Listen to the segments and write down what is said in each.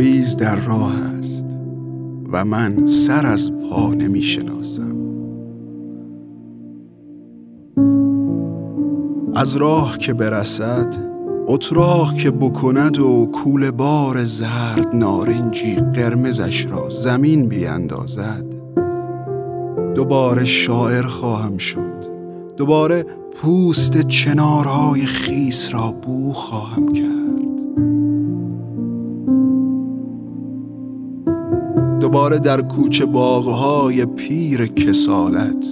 پاییز در راه است و من سر از پا نمی شناسم از راه که برسد اتراق که بکند و کول بار زرد نارنجی قرمزش را زمین بیاندازد دوباره شاعر خواهم شد. دوباره پوست چنارهای خیس را بو خواهم کرد. دوباره در کوچه باغهای پیر کسالت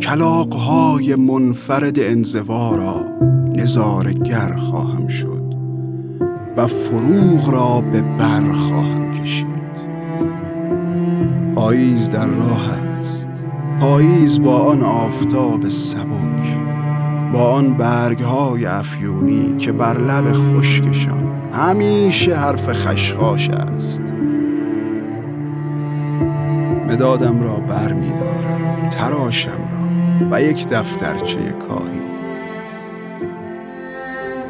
کلاقهای منفرد انزوارا نظارگر خواهم شد و فروغ را به بر خواهم کشید. پاییز در راه است. پاییز با آن آفتاب سبک با آن برگهای افیونی که بر لب خشکشان. همیشه حرف خشخاش است. مدادم را بر می دارم تراشم را و یک دفترچه کاهی.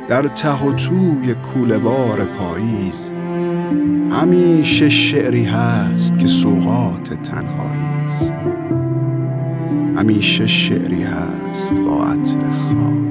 در ته و توی کولبار پاییز همیشه شعری هست که سوقات تنهایی است همیشه شعری هست با عطر خواب